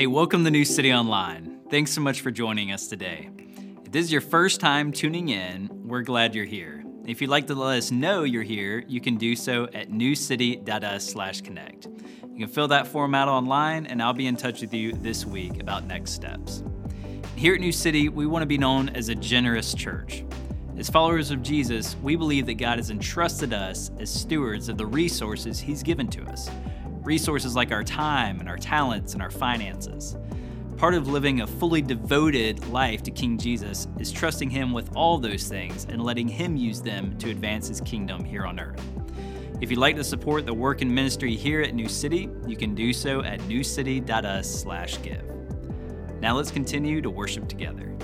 Hey, welcome to New City Online. Thanks so much for joining us today. If this is your first time tuning in, we're glad you're here. If you'd like to let us know you're here, you can do so at newcity.us/connect. You can fill that form out online, and I'll be in touch with you this week about next steps. Here at New City, we want to be known as a generous church. As followers of Jesus, we believe that God has entrusted us as stewards of the resources He's given to us resources like our time and our talents and our finances. Part of living a fully devoted life to King Jesus is trusting Him with all those things and letting Him use them to advance His kingdom here on earth. If you'd like to support the work and ministry here at New City, you can do so at newcity.us/give. Now let's continue to worship together.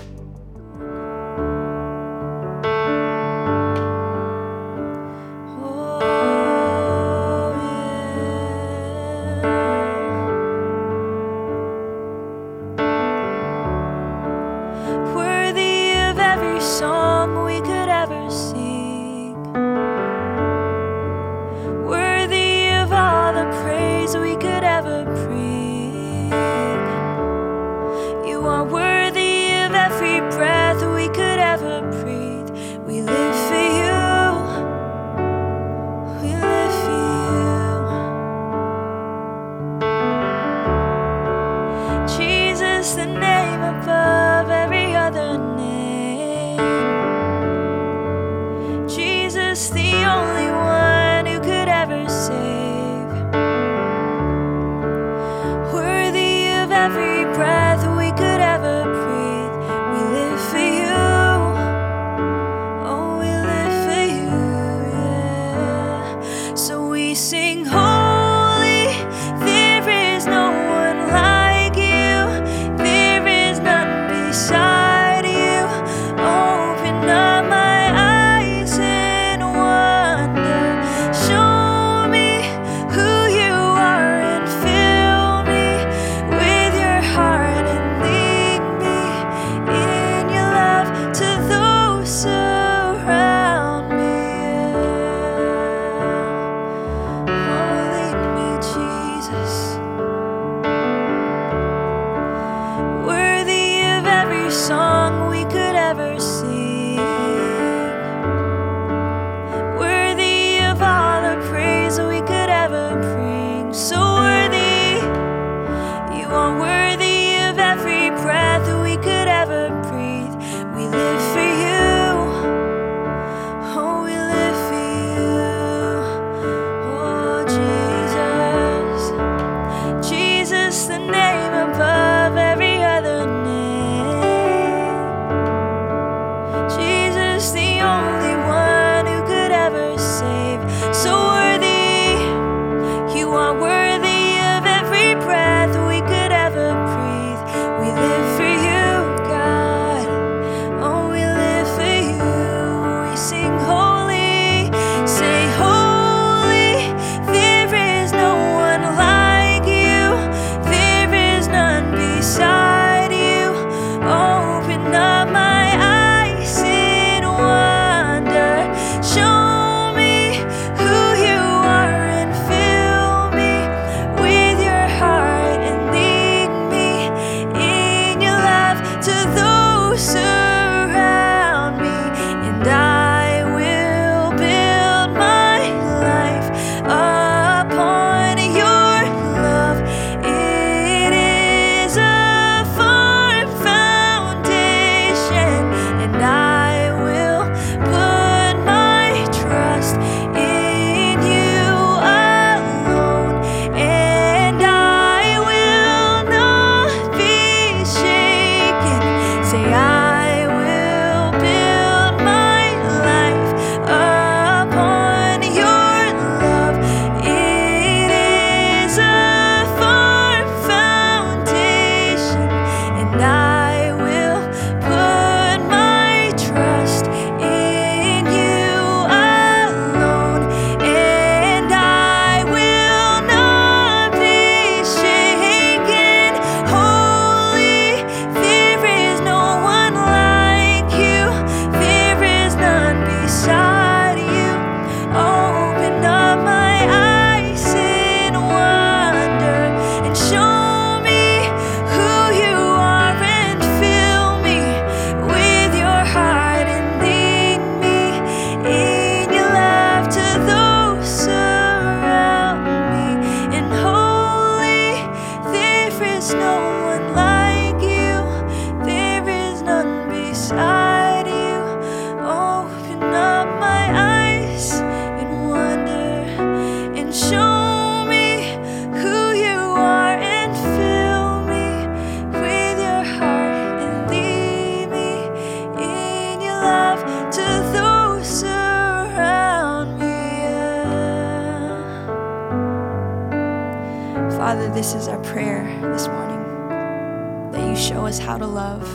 Father, this is our prayer this morning that you show us how to love.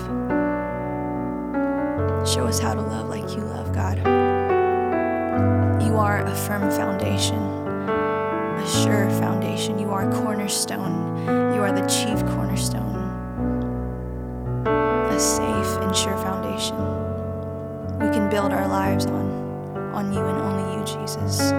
Show us how to love like you love, God. You are a firm foundation, a sure foundation. You are a cornerstone. You are the chief cornerstone, a safe and sure foundation. We can build our lives on, on you and only you, Jesus.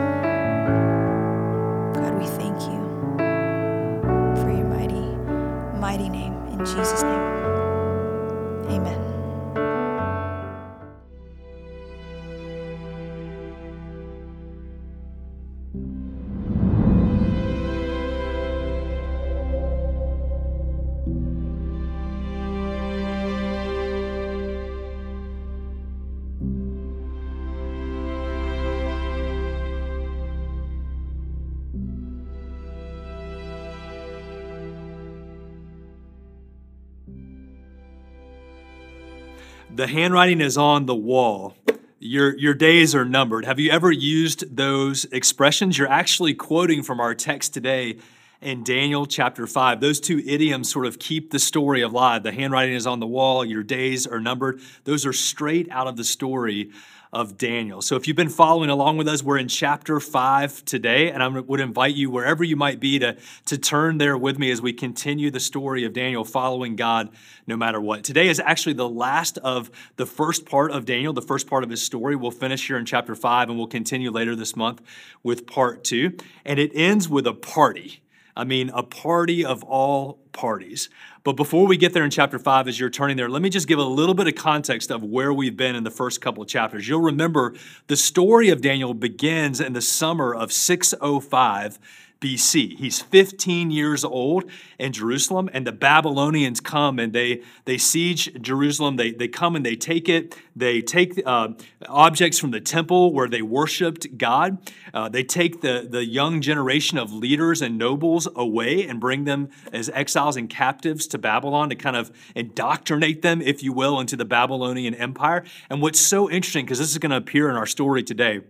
The handwriting is on the wall. Your, your days are numbered. Have you ever used those expressions? You're actually quoting from our text today in Daniel chapter 5. Those two idioms sort of keep the story alive. The handwriting is on the wall, your days are numbered. Those are straight out of the story of Daniel. So if you've been following along with us, we're in chapter 5 today, and I would invite you, wherever you might be, to, to turn there with me as we continue the story of Daniel following God no matter what. Today is actually the last of the first part of Daniel, the first part of his story. We'll finish here in chapter 5, and we'll continue later this month with part 2. And it ends with a party. I mean, a party of all parties. But before we get there in chapter 5, as you're turning there, let me just give a little bit of context of where we've been in the first couple of chapters. You'll remember the story of Daniel begins in the summer of 605 BC. He's 15 years old in Jerusalem, and the Babylonians come and they, they siege Jerusalem. They, they come and they take it. They take uh, objects from the temple where they worshiped God. Uh, they take the, the young generation of leaders and nobles away and bring them as exiles and captives to Babylon to kind of indoctrinate them, if you will, into the Babylonian Empire. And what's so interesting, because this is going to appear in our story today,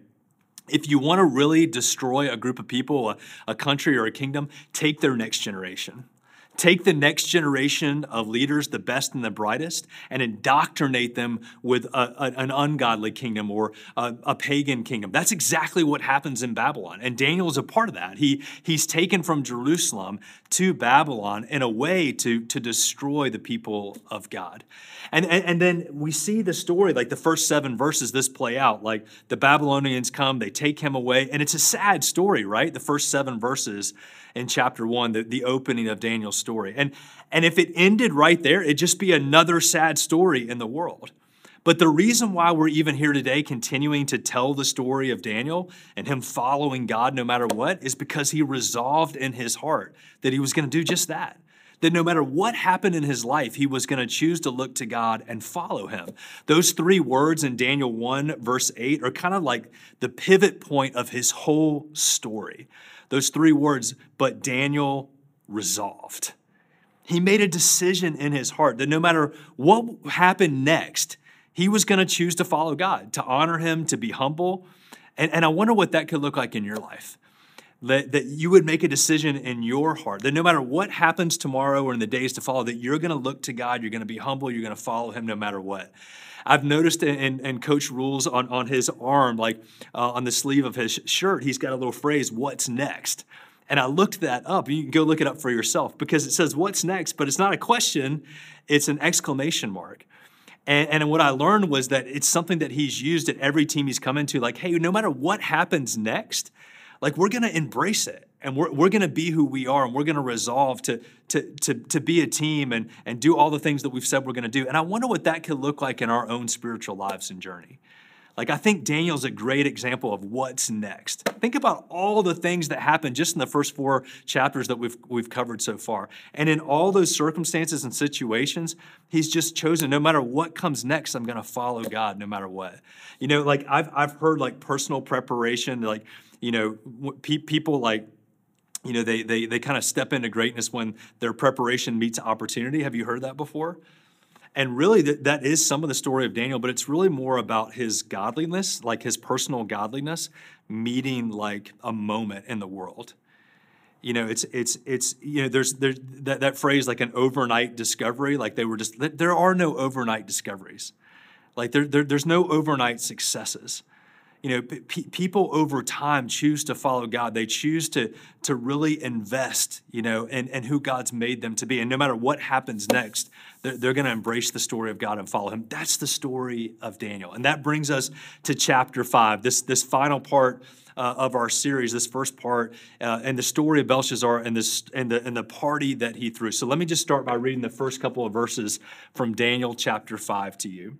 if you want to really destroy a group of people, a, a, country, or a kingdom, take their next generation. Take the next generation of leaders, the best and the brightest, and indoctrinate them with a, a, an ungodly kingdom or a, pagan kingdom. That's exactly what happens in Babylon. And Daniel is a part of that. He, he's taken from Jerusalem to Babylon in a way to, to destroy the people of God. And, and, and then we see the story, like the first seven verses, this play out. Like the Babylonians come, they take him away, and it's a sad story, right? The first seven verses in chapter one, the, the opening of Daniel's story. And, and if it ended right there, it'd just be another sad story in the world. But the reason why we're even here today, continuing to tell the story of Daniel and him following God no matter what, is because he resolved in his heart that he was going to do just that. That no matter what happened in his life, he was going to choose to look to God and follow him. Those three words in Daniel 1, verse 8, are kind of like the pivot point of his whole story. Those three words, but Daniel resolved. He made a decision in his heart that no matter what happened next, he was going to choose to follow God, to honor him, to be humble. And, and I wonder what that could look like in your life. That, that you would make a decision in your heart, that no matter what happens tomorrow or in the days to follow, that you're going to look to God, you're going to be humble, you're going to follow him no matter what. I've noticed in, in Coach Rhule on, on his arm, like uh, on the sleeve of his shirt, he's got a little phrase, what's next? And I looked that up. You can go look it up for yourself because it says, what's next? But it's not a question, it's an exclamation mark. And, and, what I learned was that it's something that he's used at every team he's come into. Like, hey, no matter what happens next, like we're going to embrace it and we're, we're going to be who we are and we're going to resolve to, to, to, to be a team and, and do all the things that we've said we're going to do. And I wonder what that could look like in our own spiritual lives and journey. Like, I think Daniel's a great example of what's next. Think about all the things that happened just in the first four chapters that we've, we've covered so far. And in all those circumstances and situations, he's just chosen no matter what comes next, I'm going to follow God no matter what. You know, like I've, I've heard like personal preparation, like, you know, pe- people like, you know, they, they, they kind of step into greatness when their preparation meets opportunity. Have you heard that before? And really, that, that is some of the story of Daniel, but it's really more about his godliness, like his personal godliness, meeting like a moment in the world. You know, it's it's it's you know, there's there's that, that phrase like an overnight discovery. Like they were just there are no overnight discoveries. Like there, there there's no overnight successes you know people over time choose to follow god they choose to to really invest you know in, in who god's made them to be and no matter what happens next they're, they're going to embrace the story of god and follow him that's the story of daniel and that brings us to chapter 5 this this final part uh, of our series, this first part, uh, and the story of Belshazzar and this and the and the party that he threw. So let me just start by reading the first couple of verses from Daniel chapter five to you.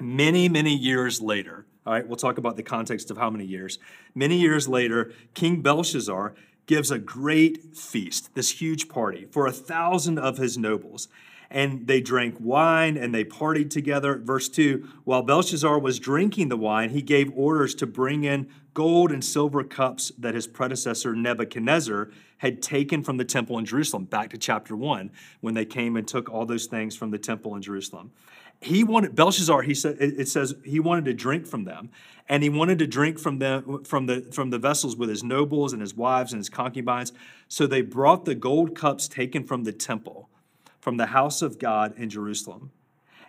Many many years later, all right, we'll talk about the context of how many years. Many years later, King Belshazzar gives a great feast, this huge party, for a thousand of his nobles. And they drank wine and they partied together. Verse 2 While Belshazzar was drinking the wine, he gave orders to bring in gold and silver cups that his predecessor Nebuchadnezzar had taken from the temple in Jerusalem. Back to chapter 1, when they came and took all those things from the temple in Jerusalem he wanted Belshazzar. He said it says he wanted to drink from them, and he wanted to drink from them from the from the vessels with his nobles and his wives and his concubines. So they brought the gold cups taken from the temple, from the house of God in Jerusalem,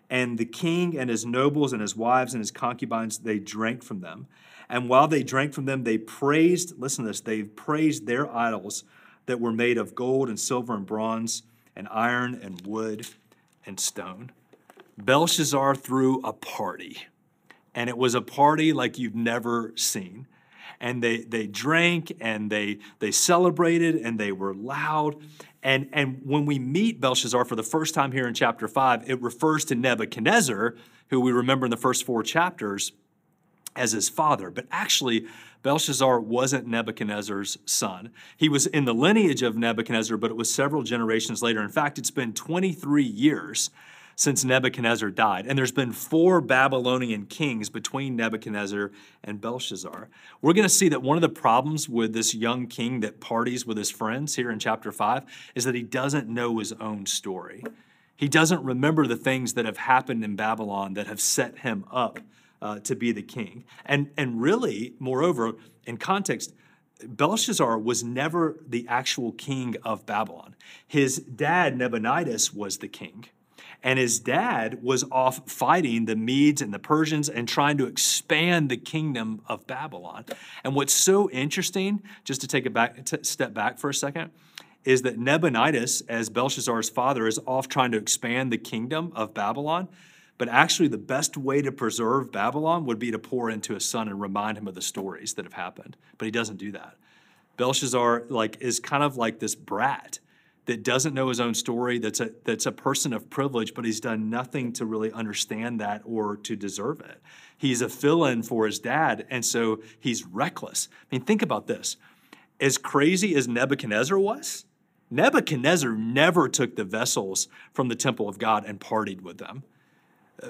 and the king and his nobles and his wives and his concubines they drank from them. And while they drank from them, they praised. Listen to this. They praised their idols that were made of gold and silver and bronze and iron and wood and stone. Belshazzar threw a party, and it was a party like you've never seen. And they, they drank and they, they celebrated and they were loud. And, and when we meet Belshazzar for the first time here in chapter 5, it refers to Nebuchadnezzar, who we remember in the first four chapters as his father. But actually, Belshazzar wasn't Nebuchadnezzar's son. He was in the lineage of Nebuchadnezzar, but it was several generations later. In fact, it's been 23 years since Nebuchadnezzar died. And there's been four Babylonian kings between Nebuchadnezzar and Belshazzar. We're going to see that one of the problems with this young king that parties with his friends here in chapter 5 is that he doesn't know his own story. He doesn't remember the things that have happened in Babylon that have set him up uh, to be the king. And, and really, moreover, in context, Belshazzar was never the actual king of Babylon. His dad, Nabonidus, was the king. And his dad was off fighting the Medes and the Persians and trying to expand the kingdom of Babylon. And what's so interesting, just to take a back, t- step back for a second, is that Nabonidus, as Belshazzar's father, is off trying to expand the kingdom of Babylon. But actually, the best way to preserve Babylon would be to pour into his son and remind him of the stories that have happened. But he doesn't do that. Belshazzar like is kind of like this brat that doesn't know his own story, that's a, that's a person of privilege, but he's done nothing to really understand that or to deserve it. He's a fill in for his dad, and so he's reckless. I mean, think about this. As crazy as Nebuchadnezzar was, Nebuchadnezzar never took the vessels from the temple of God and partied with them.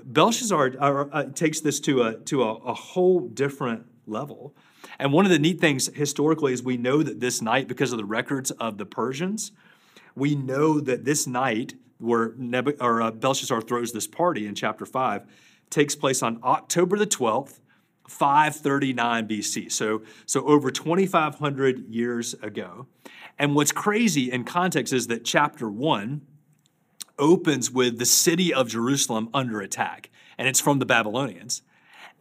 Belshazzar uh, uh takes this to, a, to a, a whole different level. And one of the neat things historically is we know that this night, because of the records of the Persians, we know that this night where Neb- or, uh, Belshazzar throws this party in chapter 5 takes place on October the 12th, 539 BC. So, so over 2,500 years ago. And what's crazy in context is that chapter 1 opens with the city of Jerusalem under attack, and it's from the Babylonians.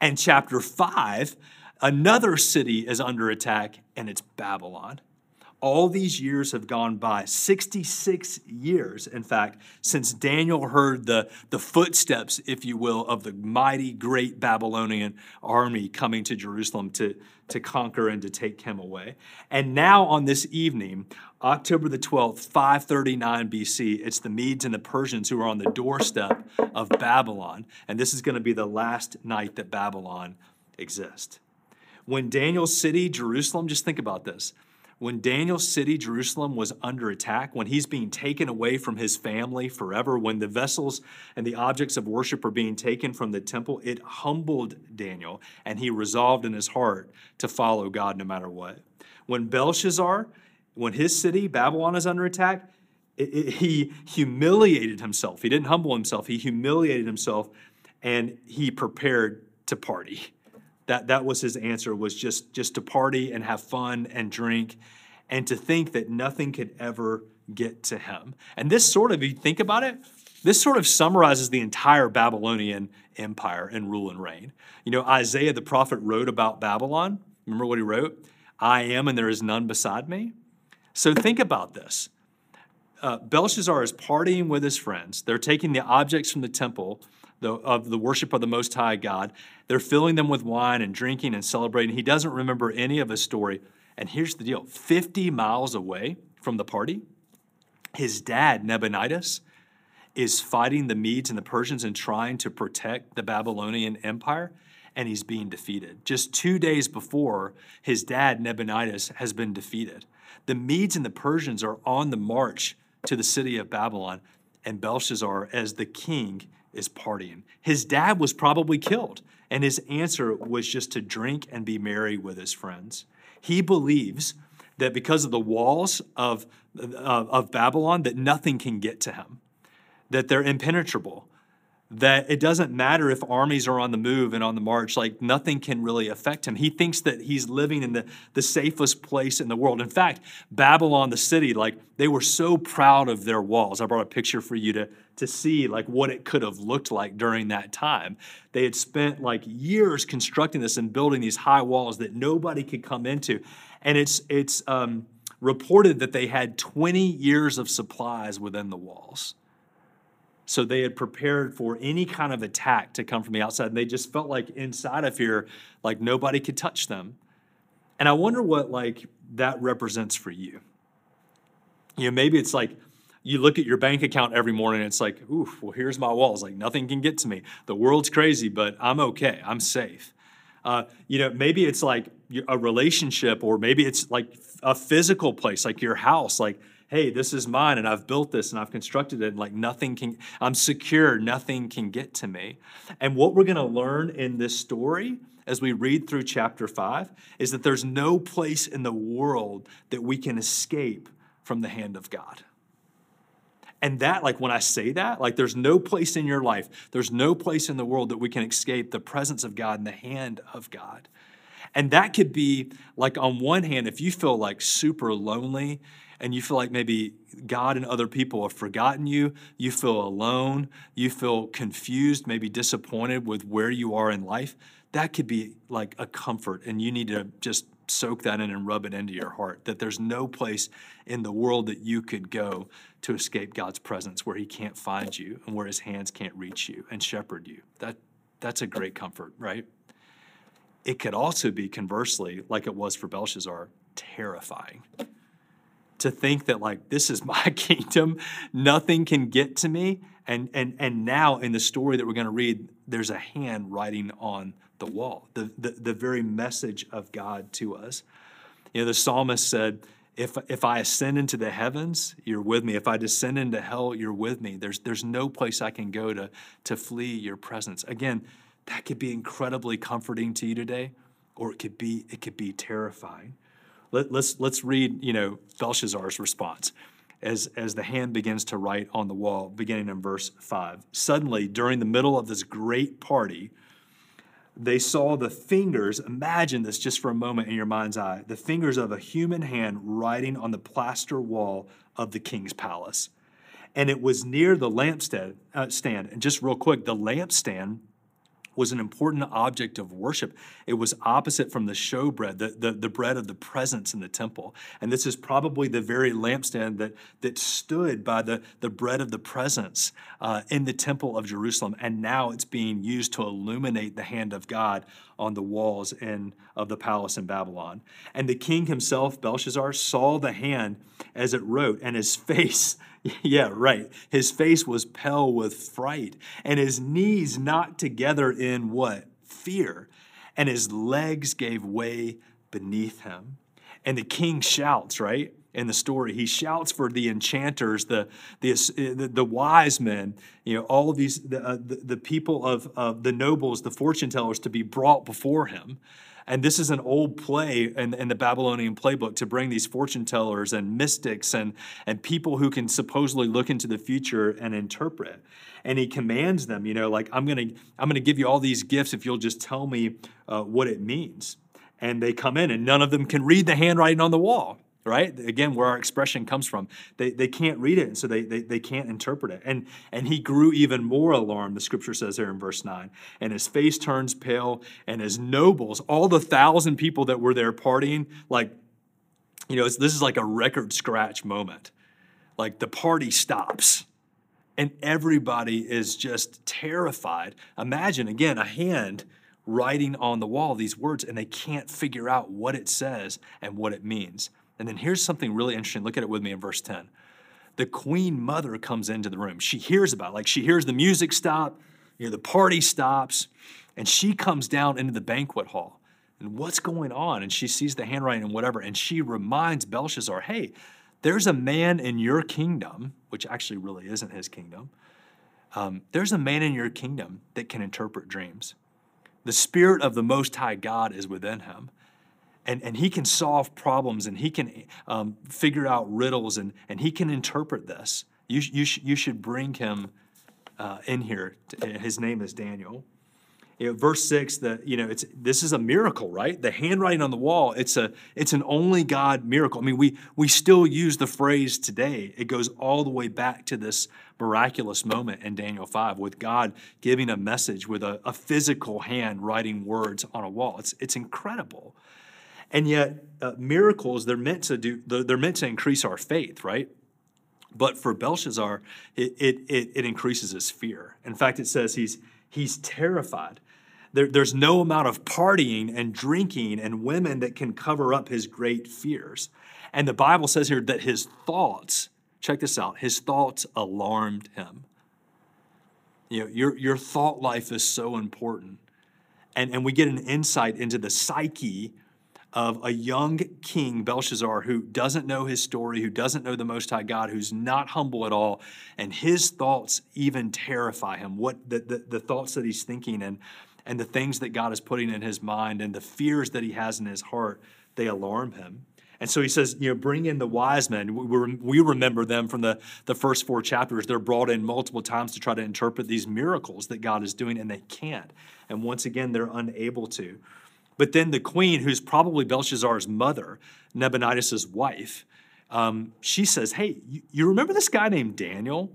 And chapter 5, another city is under attack, and it's Babylon. All these years have gone by, 66 years, in fact, since Daniel heard the, the footsteps, if you will, of the mighty, great Babylonian army coming to Jerusalem to, to conquer and to take him away. And now, on this evening, October the 12th, 539 BC, it's the Medes and the Persians who are on the doorstep of Babylon. And this is going to be the last night that Babylon exists. When Daniel's city, Jerusalem, just think about this when Daniel's city, Jerusalem, was under attack, when he's being taken away from his family forever, when the vessels and the objects of worship are being taken from the temple, it humbled Daniel, and he resolved in his heart to follow God no matter what. When Belshazzar, when his city, Babylon, is under attack, it, it, he humiliated himself. He didn't humble himself, he humiliated himself, and he prepared to party that that was his answer was just just to party and have fun and drink and to think that nothing could ever get to him. And this sort of, if you think about it, this sort of summarizes the entire Babylonian empire and rule and reign. You know, Isaiah the prophet wrote about Babylon. Remember what he wrote? I am and there is none beside me. So think about this. Uh, Belshazzar is partying with his friends. They're taking the objects from the temple the, of the worship of the Most High God. They're filling them with wine and drinking and celebrating. He doesn't remember any of his story. And here's the deal 50 miles away from the party, his dad, Nabonidus, is fighting the Medes and the Persians and trying to protect the Babylonian Empire, and he's being defeated. Just two days before, his dad, Nabonidus, has been defeated. The Medes and the Persians are on the march to the city of Babylon, and Belshazzar, as the king, is partying. His dad was probably killed, and his answer was just to drink and be merry with his friends. He believes that because of the walls of, of, of Babylon, that nothing can get to him, that they're impenetrable, that it doesn't matter if armies are on the move and on the march, like nothing can really affect him. He thinks that he's living in the, the safest place in the world. In fact, Babylon, the city, like they were so proud of their walls. I brought a picture for you to, to see like what it could have looked like during that time. They had spent like years constructing this and building these high walls that nobody could come into. And it's it's um, reported that they had 20 years of supplies within the walls. So they had prepared for any kind of attack to come from the outside. And they just felt like inside of here, like nobody could touch them. And I wonder what like that represents for you. You know, maybe it's like you look at your bank account every morning and it's like, ooh, well, here's my walls. Like nothing can get to me. The world's crazy, but I'm okay. I'm safe. Uh, you know, maybe it's like a relationship, or maybe it's like a physical place, like your house. Like hey, this is mine and I've built this and I've constructed it and like nothing can, I'm secure, nothing can get to me. And what we're going to learn in this story as we read through chapter five is that there's no place in the world that we can escape from the hand of God. And that, like when I say that, like there's no place in your life, there's no place in the world that we can escape the presence of God and the hand of God. And that could be like, on one hand, if you feel like super lonely and you feel like maybe God and other people have forgotten you, you feel alone, you feel confused, maybe disappointed with where you are in life, that could be like a comfort. And you need to just soak that in and rub it into your heart that there's no place in the world that you could go to escape God's presence where He can't find you and where His hands can't reach you and shepherd you. That, that's a great comfort, right? It could also be conversely, like it was for Belshazzar, terrifying to think that like this is my kingdom. Nothing can get to me. And and and now in the story that we're going to read there's a hand writing on the wall the, the the very message of god to us. You know the psalmist said if if i ascend into the heavens you're with me. If i descend into hell you're with me. There's there's no place i can go to to flee your presence. Again that could be incredibly comforting to you today or it could be it could be terrifying let, us let's, let's read, you know, Belshazzar's response as, as the hand begins to write on the wall, beginning in verse 5. Suddenly, during the middle of this great party, they saw the fingers, imagine this just for a moment in your mind's eye, the fingers of a human hand writing on the plaster wall of the king's palace. And it was near the lampstand. Uh, stand. And just real quick, the lampstand was an important object of worship. It was opposite from the showbread, the, the, the bread of the presence in the temple. And this is probably the very lampstand that, that stood by the, the bread of the presence uh, in the temple of Jerusalem. And now it's being used to illuminate the hand of God on the walls in, of the palace in Babylon. And the king himself, Belshazzar, saw the hand as it wrote, and his face Yeah, right. His face was pale with fright, and his knees knocked together in what? Fear. And his legs gave way beneath him. And the king shouts, right? In the story, he shouts for the enchanters, the the the, the wise men, you know, all these the, uh, the, the people of, of the nobles, the fortune tellers, to be brought before him. And this is an old play in, in, the Babylonian playbook to bring these fortune tellers and mystics and, and people who can supposedly look into the future and interpret. And he commands them, you know, like, I'm going to I'm gonna give you all these gifts if you'll just tell me uh, what it means. And they come in, and none of them can read the handwriting on the wall right? Again, where our expression comes from. They, they can't read it, and so they, they, they can't interpret it. And, and he grew even more alarmed, the scripture says here in verse 9. And his face turns pale, and his nobles, all the thousand people that were there partying, like, you know, this is like a record scratch moment. Like the party stops and everybody is just terrified. Imagine, again, a hand writing on the wall these words, and they can't figure out what it says and what it means. And then here's something really interesting. Look at it with me in verse 10. The queen mother comes into the room. She hears about it. Like she hears the music stop, you know, the party stops, and she comes down into the banquet hall. And what's going on? And she sees the handwriting and whatever, and she reminds Belshazzar, hey, there's a man in your kingdom, which actually really isn't his kingdom. Um, there's a man in your kingdom that can interpret dreams. The Spirit of the Most High God is within him. And, and he can solve problems and he can um, figure out riddles and, and he can interpret this. You, you, sh- you should bring him uh, in here. His name is Daniel you know, verse six, the you know, it's this is a miracle, right? The handwriting on the wall, it's a it's an only God miracle. I mean, we we still use the phrase today. It goes all the way back to this miraculous moment in Daniel 5 with God giving a message with a, a physical hand writing words on a wall. It's it's incredible. And yet, uh, miracles, they're meant to do they're meant to increase our faith, right? But for Belshazzar, it, it, it, it increases his fear. In fact, it says he's he's terrified. There, there's no amount of partying and drinking and women that can cover up his great fears. And the Bible says here that his thoughts, check this out, his thoughts alarmed him. You know, your, your thought life is so important. And, and we get an insight into the psyche of a young king, Belshazzar, who doesn't know his story, who doesn't know the Most High God, who's not humble at all, and his thoughts even terrify him. What the, the, the thoughts that he's thinking and and the things that God is putting in his mind and the fears that he has in his heart, they alarm him. And so he says, you know, bring in the wise men. We, remember them from the, the first four chapters. They're brought in multiple times to try to interpret these miracles that God is doing, and they can't. And once again, they're unable to. But then the queen, who's probably Belshazzar's mother, Nabonidus' wife, um, she says, Hey, you, you, remember this guy named Daniel?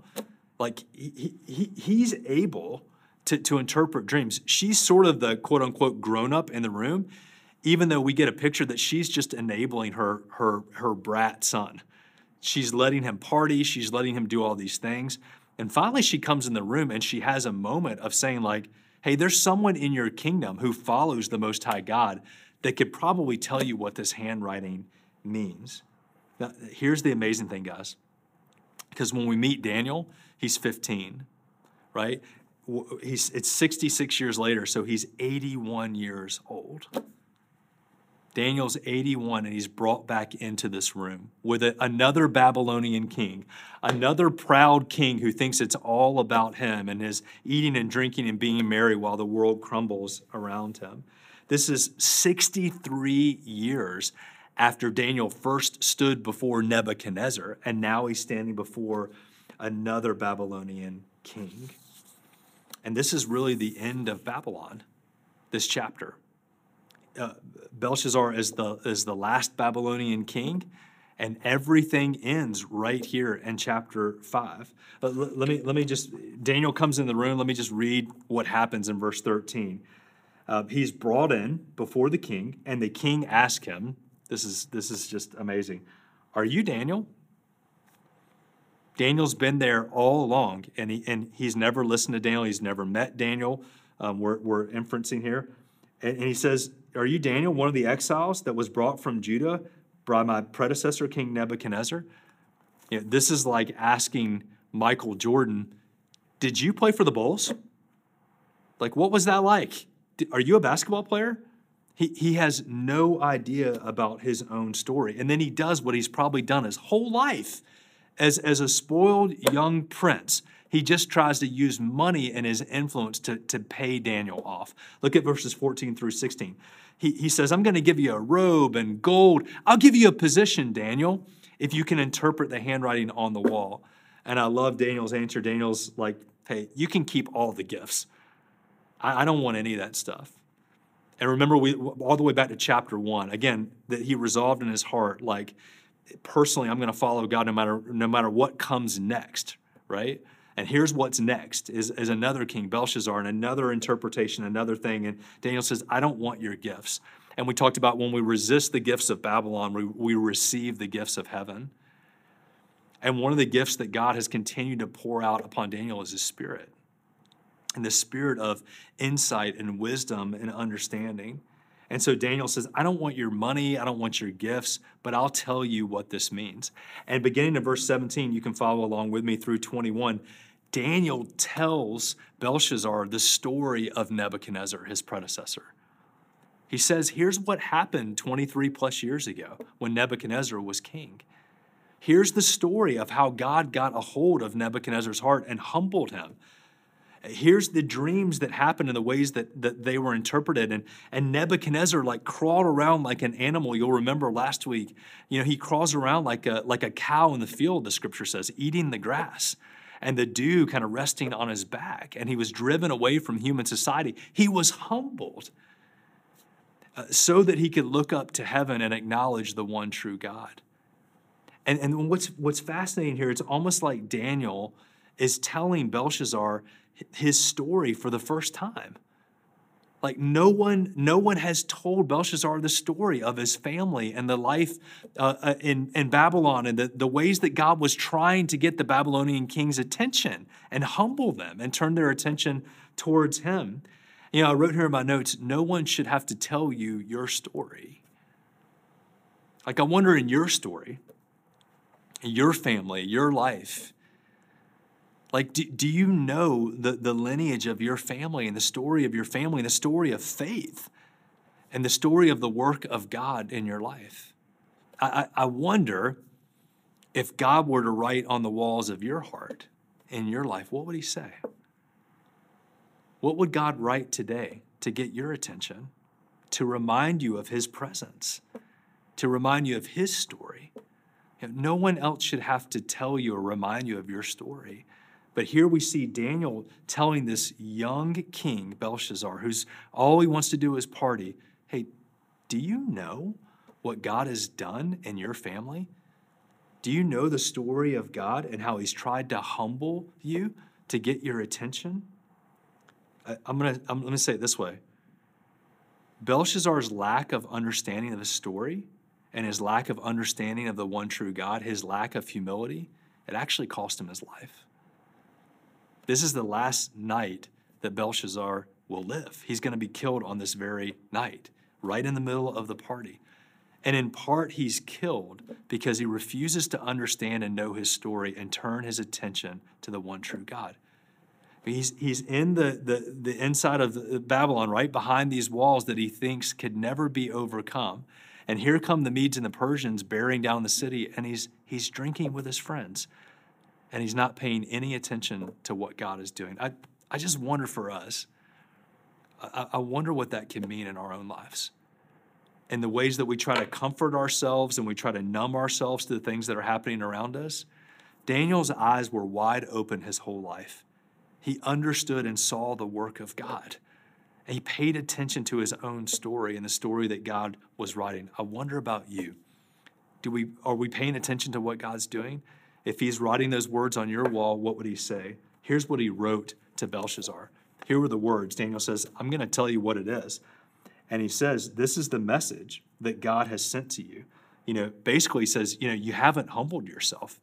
Like, he, he, he's able to, to interpret dreams. She's sort of the quote unquote grown up in the room, even though we get a picture that she's just enabling her, her, her brat son. She's letting him party, she's letting him do all these things. And finally, she comes in the room and she has a moment of saying, like, hey, there's someone in your kingdom who follows the Most High God that could probably tell you what this handwriting means. Now, here's the amazing thing, guys. Because when we meet Daniel, he's 15, right? he's it's 66 years later, so he's 81 years old. Daniel's 81 and he's brought back into this room with a, another Babylonian king, another proud king who thinks it's all about him and is eating and drinking and being merry while the world crumbles around him. This is 63 years after Daniel first stood before Nebuchadnezzar, and now he's standing before another Babylonian king. And this is really the end of Babylon, this chapter. Uh, Belshazzar is the, is the last Babylonian king, and everything ends right here in chapter 5. Uh, l- let, me, let me just, Daniel comes in the room. Let me just read what happens in verse 13. Uh, he's brought in before the king, and the king asks him, this is, this is just amazing, Are you Daniel? Daniel's been there all along, and, he, and he's never listened to Daniel. He's never met Daniel. Um, we're, we're inferencing here. And, and he says, Are you Daniel, one of the exiles that was brought from Judah by my predecessor, King Nebuchadnezzar? You know, this is like asking Michael Jordan, Did you play for the Bulls? Like, what was that like? Are you a basketball player? He, he has no idea about his own story. And then he does what he's probably done his whole life as, as a spoiled young prince, he just tries to use money and his influence to, to pay Daniel off. Look at verses 14 through 16. He, he says, I'm going to give you a robe and gold. I'll give you a position, Daniel, if you can interpret the handwriting on the wall. And I love Daniel's answer. Daniel's like, hey, you can keep all the gifts. I, I don't want any of that stuff. And remember, we all the way back to chapter one, again, that he resolved in his heart, like, personally, I'm going to follow God no matter no matter what comes next, right? And here's what's next is, is another king, Belshazzar, and another interpretation, another thing. And Daniel says, I don't want your gifts. And we talked about when we resist the gifts of Babylon, we, we receive the gifts of heaven. And one of the gifts that God has continued to pour out upon Daniel is his spirit. And the spirit of insight and wisdom and understanding. And so Daniel says, I don't want your money, I don't want your gifts, but I'll tell you what this means. And beginning in verse 17, you can follow along with me through 21. Daniel tells Belshazzar the story of Nebuchadnezzar, his predecessor. He says, Here's what happened 23 plus years ago when Nebuchadnezzar was king. Here's the story of how God got a hold of Nebuchadnezzar's heart and humbled him. Here's the dreams that happened and the ways that, that they were interpreted. And, and Nebuchadnezzar like crawled around like an animal. You'll remember last week, you know, he crawls around like a, like a cow in the field, the scripture says, eating the grass and the dew kind of resting on his back. And he was driven away from human society. He was humbled uh, so that he could look up to heaven and acknowledge the one true God. And, and what's, what's fascinating here, it's almost like Daniel is telling Belshazzar his story for the first time. Like no one, no one has told Belshazzar the story of his family and the life uh, uh, in, in Babylon and the, the ways that God was trying to get the Babylonian king's attention and humble them and turn their attention towards him. You know, I wrote here in my notes, no one should have to tell you your story. Like, I wonder in your story, your family, your life, like, do, do you know the, the lineage of your family and the story of your family and the story of faith and the story of the work of God in your life? I, I wonder if God were to write on the walls of your heart in your life, what would He say? What would God write today to get your attention, to remind you of His presence, to remind you of His story? No one else should have to tell you or remind you of your story. But here we see Daniel telling this young king, Belshazzar, who's all he wants to do is party, hey, do you know what God has done in your family? Do you know the story of God and how he's tried to humble you to get your attention? I, am gonna I'm gonna say it this way. Belshazzar's lack of understanding of the story and his lack of understanding of the one true God, his lack of humility, it actually cost him his life. This is the last night that Belshazzar will live. He's going to be killed on this very night, right in the middle of the party. And in part, he's killed because he refuses to understand and know his story and turn his attention to the one true God. He's, he's in the, the, the inside of Babylon, right behind these walls that he thinks could never be overcome. And here come the Medes and the Persians bearing down the city, and he's, he's drinking with his friends and he's not paying any attention to what God is doing. I, I just wonder for us, I, I wonder what that can mean in our own lives. And the ways that we try to comfort ourselves and we try to numb ourselves to the things that are happening around us. Daniel's eyes were wide open his whole life. He understood and saw the work of God. And he paid attention to his own story and the story that God was writing. I wonder about you. Do we are we paying attention to what God's doing? If he's writing those words on your wall, what would he say? Here's what he wrote to Belshazzar. Here were the words. Daniel says, I'm going to tell you what it is. And he says, This is the message that God has sent to you. You know, basically, says, You know, you haven't humbled yourself.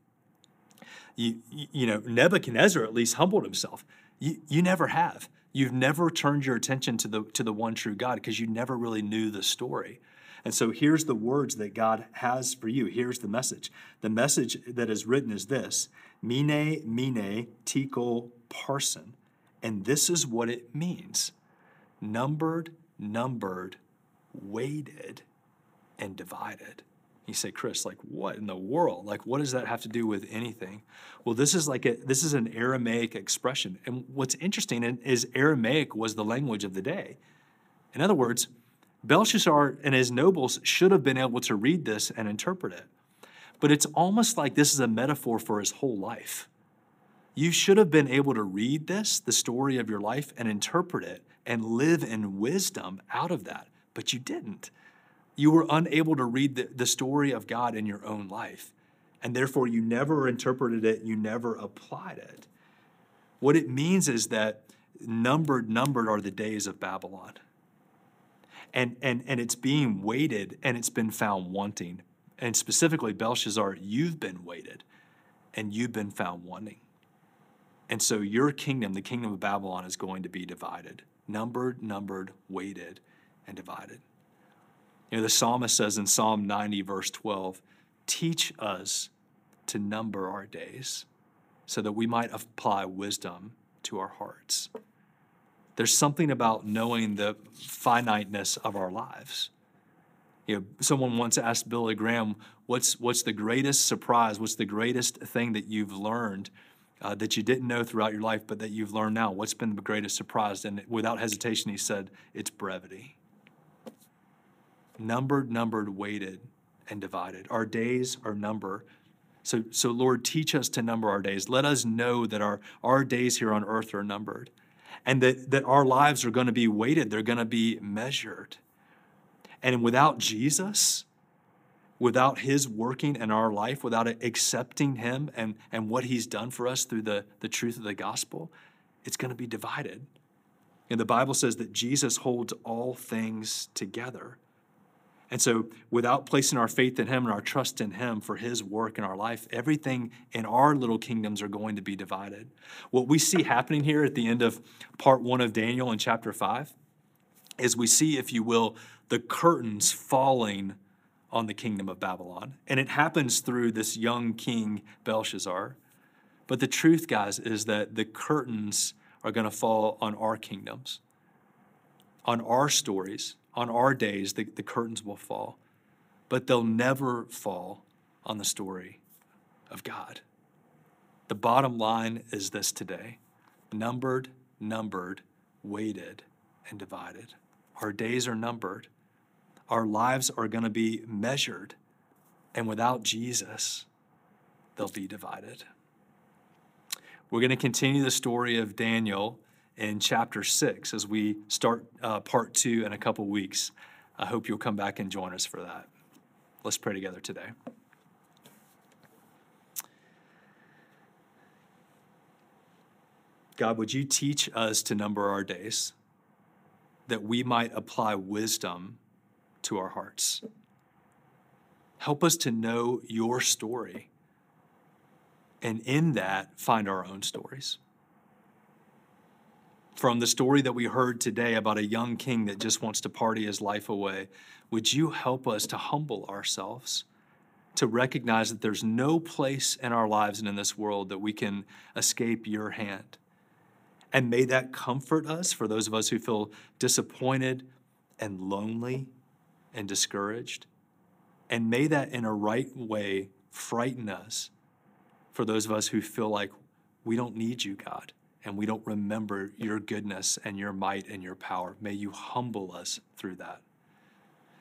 You, you know, Nebuchadnezzar at least humbled himself. You, you never have. You've never turned your attention to the, to the one true God because you never really knew the story. And so here's the words that God has for you. Here's the message. The message that is written is this Mene, Mene, Tekel, Parsin. And this is what it means numbered, numbered, weighted, and divided. You say, Chris, like what in the world? Like what does that have to do with anything? Well, this is like a this is an Aramaic expression. And what's interesting is Aramaic was the language of the day. In other words, Belshazzar and his nobles should have been able to read this and interpret it. But it's almost like this is a metaphor for his whole life. You should have been able to read this, the story of your life, and interpret it and live in wisdom out of that, but you didn't. You were unable to read the, the story of God in your own life. And therefore, you never interpreted it, you never applied it. What it means is that numbered, numbered are the days of Babylon. And, and, and it's being weighted and it's been found wanting. And specifically, Belshazzar, you've been weighted and you've been found wanting. And so your kingdom, the kingdom of Babylon, is going to be divided numbered, numbered, weighted, and divided. You know, the psalmist says in Psalm 90, verse 12, teach us to number our days so that we might apply wisdom to our hearts. There's something about knowing the finiteness of our lives. You know, someone once asked Billy Graham, what's, what's the greatest surprise? What's the greatest thing that you've learned uh, that you didn't know throughout your life, but that you've learned now? What's been the greatest surprise? And without hesitation, he said, it's brevity. Numbered, numbered, weighted, and divided. Our days are numbered. So, so Lord, teach us to number our days. Let us know that our, our days here on earth are numbered and that, that our lives are going to be weighted, they're going to be measured. And without Jesus, without his working in our life, without accepting him and, and what he's done for us through the, the truth of the gospel, it's going to be divided. And the Bible says that Jesus holds all things together. And so, without placing our faith in Him and our trust in Him for His work in our life, everything in our little kingdoms are going to be divided. What we see happening here at the end of part one of Daniel in chapter five is we see, if you will, the curtains falling on the kingdom of Babylon. And it happens through this young king, Belshazzar. But the truth, guys, is that the curtains are going to fall on our kingdoms, on our stories, on our days. The, the curtains will fall, but they'll never fall on the story of God. The bottom line is this today numbered, numbered, weighted, and divided. Our days are numbered our lives are going to be measured. And without Jesus, they'll be divided. We're going to continue the story of Daniel in chapter six as we start uh, part two in a couple weeks. I hope you'll come back and join us for that. Let's pray together today. God, would you teach us to number our days that we might apply wisdom to our hearts. Help us to know your story and in that find our own stories. From the story that we heard today about a young king that just wants to party his life away, would you help us to humble ourselves, to recognize that there's no place in our lives and in this world that we can escape your hand? And may that comfort us for those of us who feel disappointed and lonely and discouraged. And may that in a right way frighten us for those of us who feel like we don't need you, God, and we don't remember your goodness and your might and your power. May you humble us through that.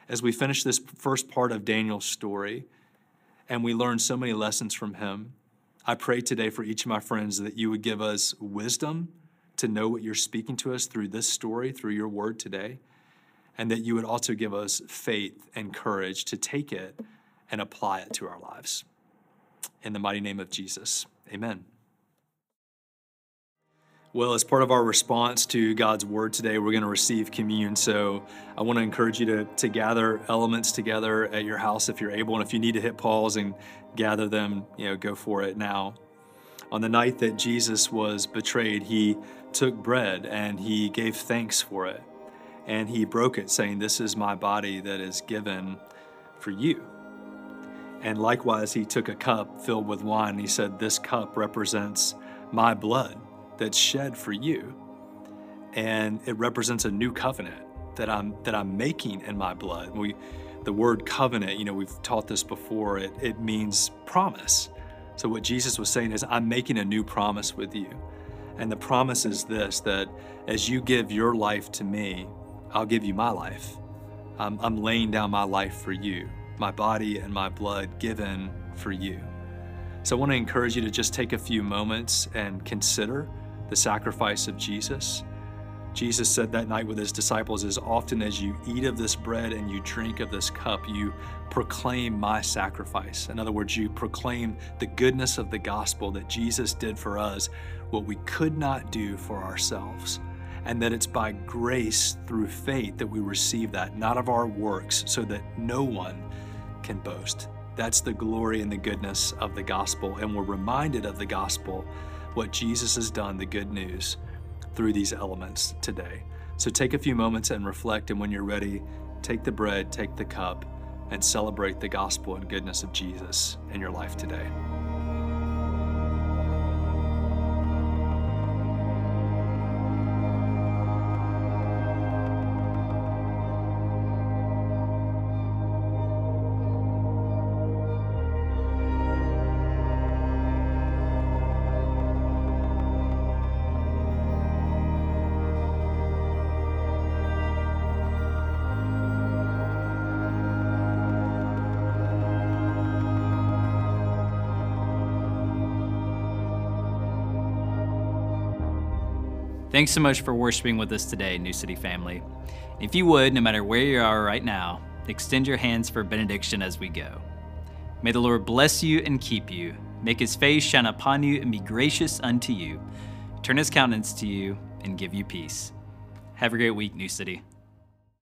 As we finish this first part of Daniel's story, and we learn so many lessons from him, I pray today for each of my friends that you would give us wisdom to know what you're speaking to us through this story, through your word today and that you would also give us faith and courage to take it and apply it to our lives. In the mighty name of Jesus, amen. Well, as part of our response to God's word today, we're going to receive communion. So I want to encourage you to, to gather elements together at your house if you're able. And if you need to hit pause and gather them, you know, go for it now. On the night that Jesus was betrayed, he took bread and he gave thanks for it and he broke it, saying, This is my body that is given for you. And likewise, he took a cup filled with wine. He said, This cup represents my blood that's shed for you. And it represents a new covenant that I'm that I'm making in my blood. We the word covenant, you know, we've taught this before, it, it means promise. So what Jesus was saying is, I'm making a new promise with you. And the promise is this that as you give your life to me, I'll give you my life. I'm, I'm laying down my life for you, my body and my blood given for you. So I want to encourage you to just take a few moments and consider the sacrifice of Jesus. Jesus said that night with his disciples, As often as you eat of this bread and you drink of this cup, you proclaim my sacrifice. In other words, you proclaim the goodness of the gospel that Jesus did for us, what we could not do for ourselves. And that it's by grace through faith that we receive that, not of our works, so that no one can boast. That's the glory and the goodness of the gospel. And we're reminded of the gospel, what Jesus has done, the good news through these elements today. So take a few moments and reflect, and when you're ready, take the bread, take the cup, and celebrate the gospel and goodness of Jesus in your life today. Thanks so much for worshiping with us today, New City family. If you would, no matter where you are right now, extend your hands for benediction as we go. May the Lord bless you and keep you, make his face shine upon you and be gracious unto you, turn his countenance to you and give you peace. Have a great week, New City.